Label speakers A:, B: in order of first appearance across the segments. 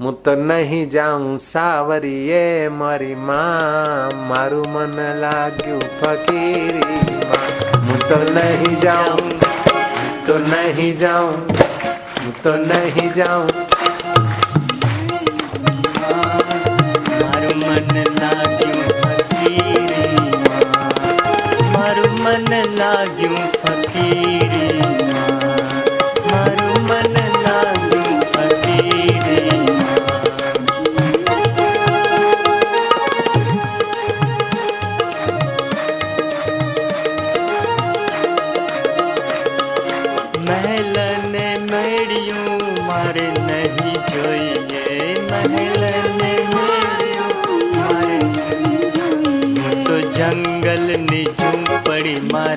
A: હું તો નહીં જાઉં સાવરીએ મારી માં મારું મન લાગ્યું ફકીરી માં હું તો નહીં જાઉં તો નહીં જાઉં હું તો નહીં જાઉં
B: મારું મન લાગ્યું ફકીરીમાં મારું મન લાગ્યું ફકીરીમાં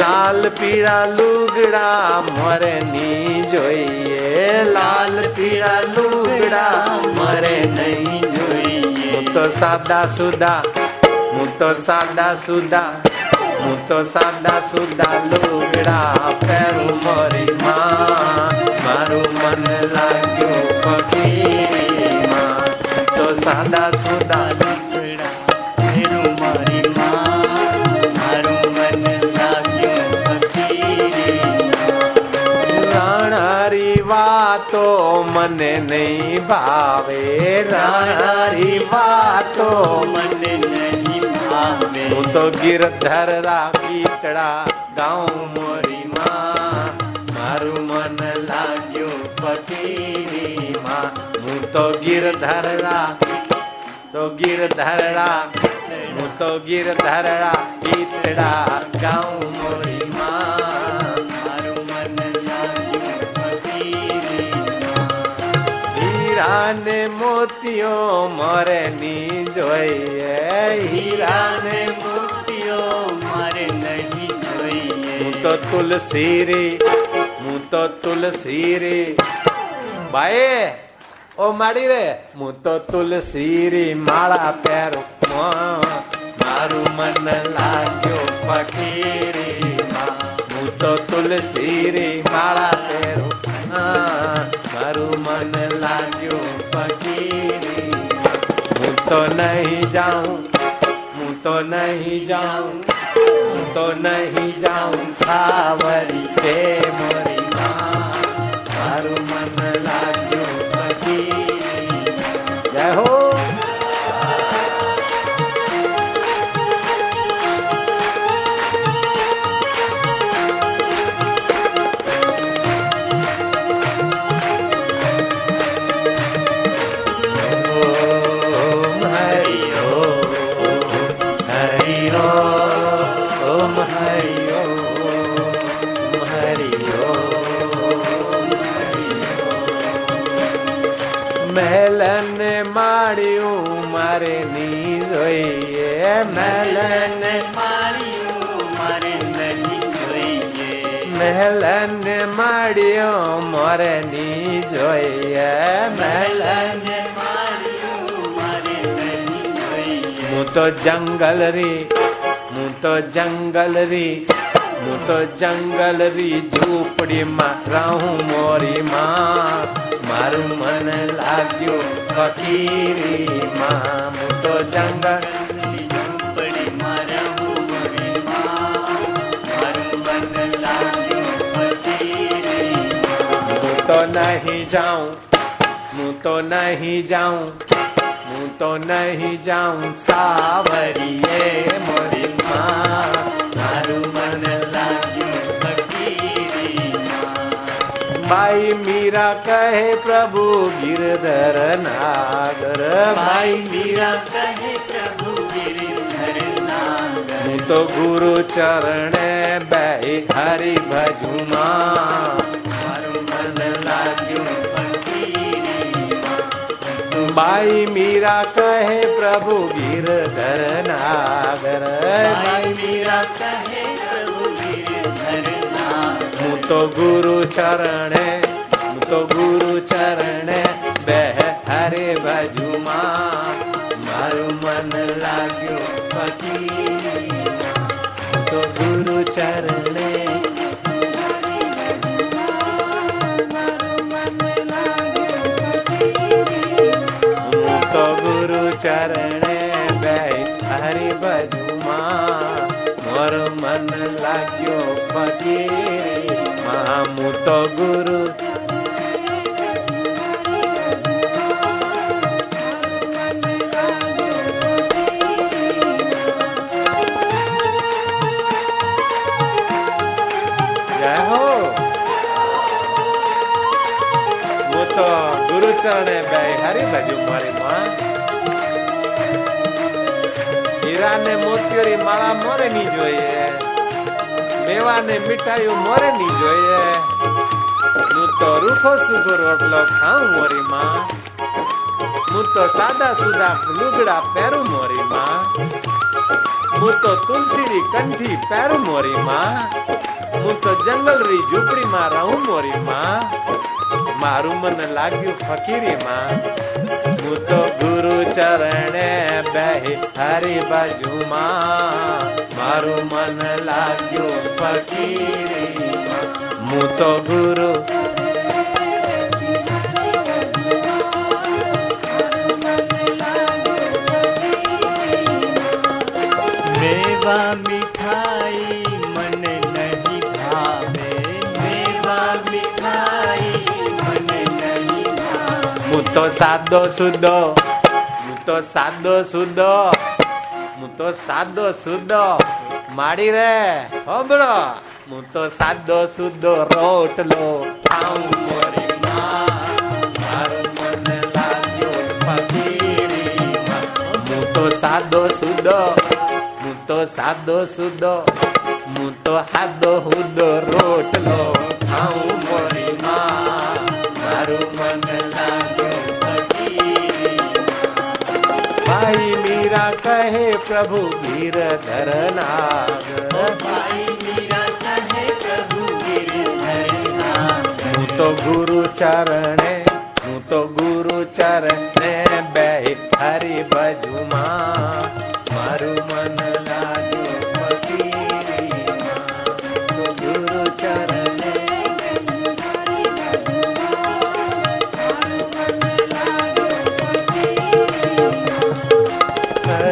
A: લાલ પીળા લુગડા મોરે ની જોઈએ લાલ પીળા લુગડા મોરે નહીં
B: જોઈએ
A: હું તો સાદા સુદા હું તો સાદા સુદા હું તો સાદા સુદા લુગડા પહેરું મોરી માં મારું મન લાગ્યું ફકીરમાં તો સાદા સુદા
B: મને
A: નહીં ભાવે રાણારી વાતો
B: મને નહીં ભાવે
A: હું તો ગિરધર ગીતડા ગાઉં મોરી માં મારું મન લાગ્યું ફકીરી માં હું તો ગિરધરડા તો ગિરધરડા હું તો ગિરધરડા ગીતડા ગાઉં મોરી માં હીરા ને મોતીઓ મોરે ની જોઈએ હીરા ને
B: હીરાને મોતીઓ મારે નહીં જોઈએ
A: હું તો તુલસી રે હું તો તુલસી રે બાએ ઓ માડી રે હું તો તુલસી રે માળા પહેરું મારું મન લાગ્યો ફકીરી માં હું તો તુલસી રે માળા પહેરું હા, મારું મન લાગ્યું ફકીરી હું તો નહીં જાઉં હું તો નહીં જાઉં હું તો નહીં જાઉં સાવરી તે મારે ની જોઈએ મહેલન
B: માર્યું મારે નહીં જોઈએ
A: મહેલન માળ્યું મોરે ની જોઈએ મહેલન
B: મહેલને માર્યું મારે નહીં જોઈએ
A: હું તો જંગલ રી હું તો જંગલ રી હું તો જંગલ રી ઝૂંપડીમાં રહું મોરી માં મારું મન લાગ્યું ફકીરી માં तो जंगल नहीं जाऊँ मुँह तो नहीं
B: जाऊँ मुँह
A: तो नहीं जाऊँ। सावरिए मोरी माँ।
B: भाई
A: मीरा
B: कहे प्रभु गिरधर नागर। भाई
A: मीरा कहे प्रभु गिरधर नागर। तो गुरु
B: चरण बह हरि भजुमा।
A: भाई मीरा कहे प्रभु गिरधर नागर।
B: भाई मीरा कहे
A: तो गुरु चरण तो गुरु चरण, बह हरे बाजू मारु मन लागो तो गुरु चरण तो गुरु चरण, बह हरे मा, मोर मन लागो फकीर બાજુમાં મોર મન લાગ્યો ફકીર માં હું તો ગુરુ જય હો હું તો ગુરુ ચરણે બે હરી બાજુ મારી માં હીરા ને મોતિયોરી માળા મોરે ની જોઈએ મેવા ને મીઠાઈઓ મોરે ની જોઈએ. હું તો રૂખો સુખો રોટલો ખાઉં મોરી માં હું તો સાદા સુદા લુગડા પહેરું મોરી માં હું તો તુલસીની કંઠી પહેરું મોરી માં હું તો જંગલરી ઝૂંપડીમાં રહું મોરી માં મારું મન લાગ્યું ફકીરીમાં. હું તો ગુરુ ચરણે બેહી હરી બાજુમાં મારું મન લાગ્યું ફકીરીમાં હું તો ગુરુ
B: મેવા મીઠાઈ મને નહીં ભાવે મેવા મીઠાઈ મને નહીં ભાવે
A: હું તો સાદો સુદો હું તો સાદો સુદો હું તો સાદો સુદો માડી રે. હોબળો હું તો સાદો સુદો રોટલો ખાઉં મોરી તો સાદો સુદો, હું તો સાદો સુદો, હું તો હાદો હુદો રોટલો कहे प्रभु वीर धर नाग तो गुरु चरण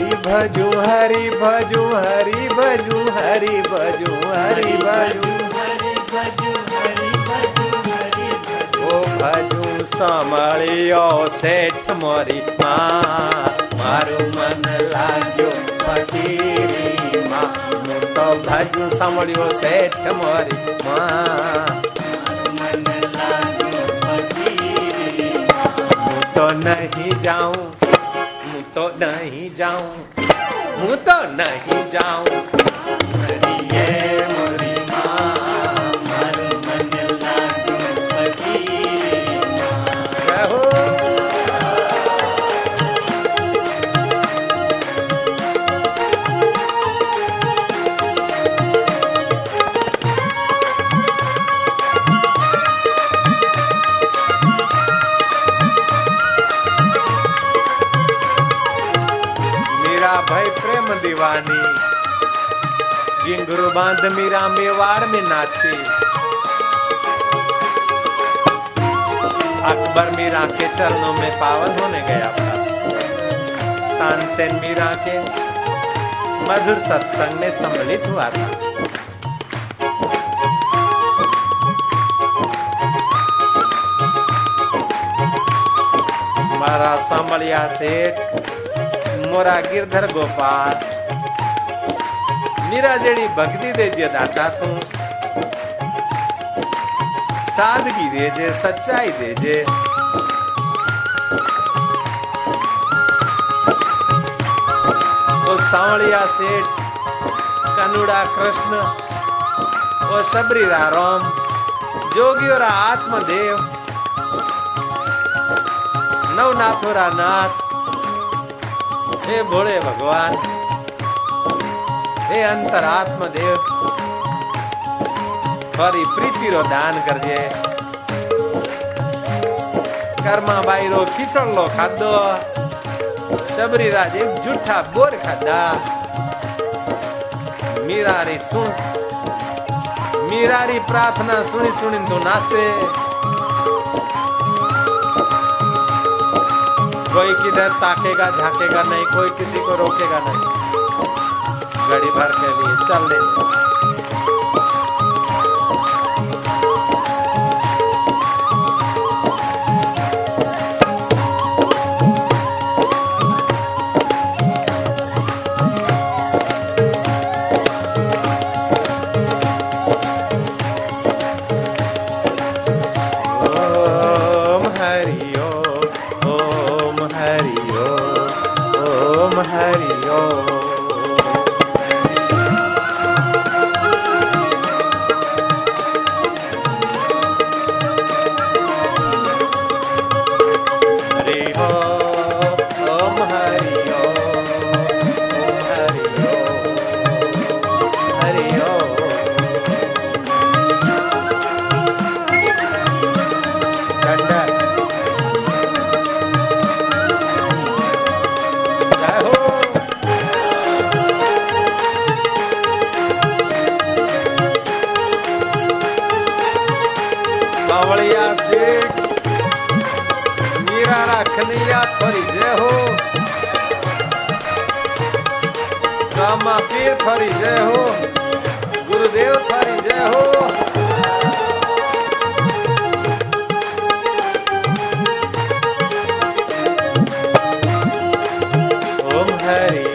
A: હરી ભજુ હરી ભજુ હરી ભજુ હરી ભજુ હરી ભજુ
B: હરિ ભજુ હરિ ભજુ હરિ ભજુ
A: ઓ ભજુ સંભળ્યો શેઠ મોરી માં મારું મન લાગ્યું ફકીરીમાં હું તો ભજુ સંભળ્યો શેઠ મોરી માં
B: મન લાગ્યો ફકીરી
A: હું તો નહીં જાઉં
B: तो नहीं जाऊँ हूँ
A: तो नहीं जाऊँ। दीवानी गिंगरो बाँध मीरा मेवाड़ में नाचे। अकबर मीरा के चरणों में पावन होने गया था। तानसेन मीरा के मधुर सत्संग में सम्मिलित हुआ था। मारा सामलिया सेठ, मोरा गिरधर गोपाल। मीरा जेड़ी भक्ति दे जे दाता तू, सादगी दे जे, सच्चाई दे जे। ओ सावलिया सेठ, कनुड़ा कृष्ण ओ सबरी रा राम, जोगी रा आत्मदेव, नवनाथो रा नाथ हे भोले भगवान। હે અંતર આત્મદેવ ફરી પ્રીતિરો દાન કરજે કર્મા બાઈરો ખીસણલો ખાધો શબરી રાજ એક જૂઠા બોર ખાધા મીરારી સુણ મીરારી પ્રાર્થના સુણી સુણી તું નાચે कोई किधर ताकेगा झाकेगा नहीं कोई किसी को रोकेगा नहीं घड़ी भर के लिए चल ले बढ़िया सेठ। मीरा राखनिया थोड़ी जय हो। रामा पीर थोड़ी जय हो। गुरुदेव थोड़ी जय हो। ओम हरि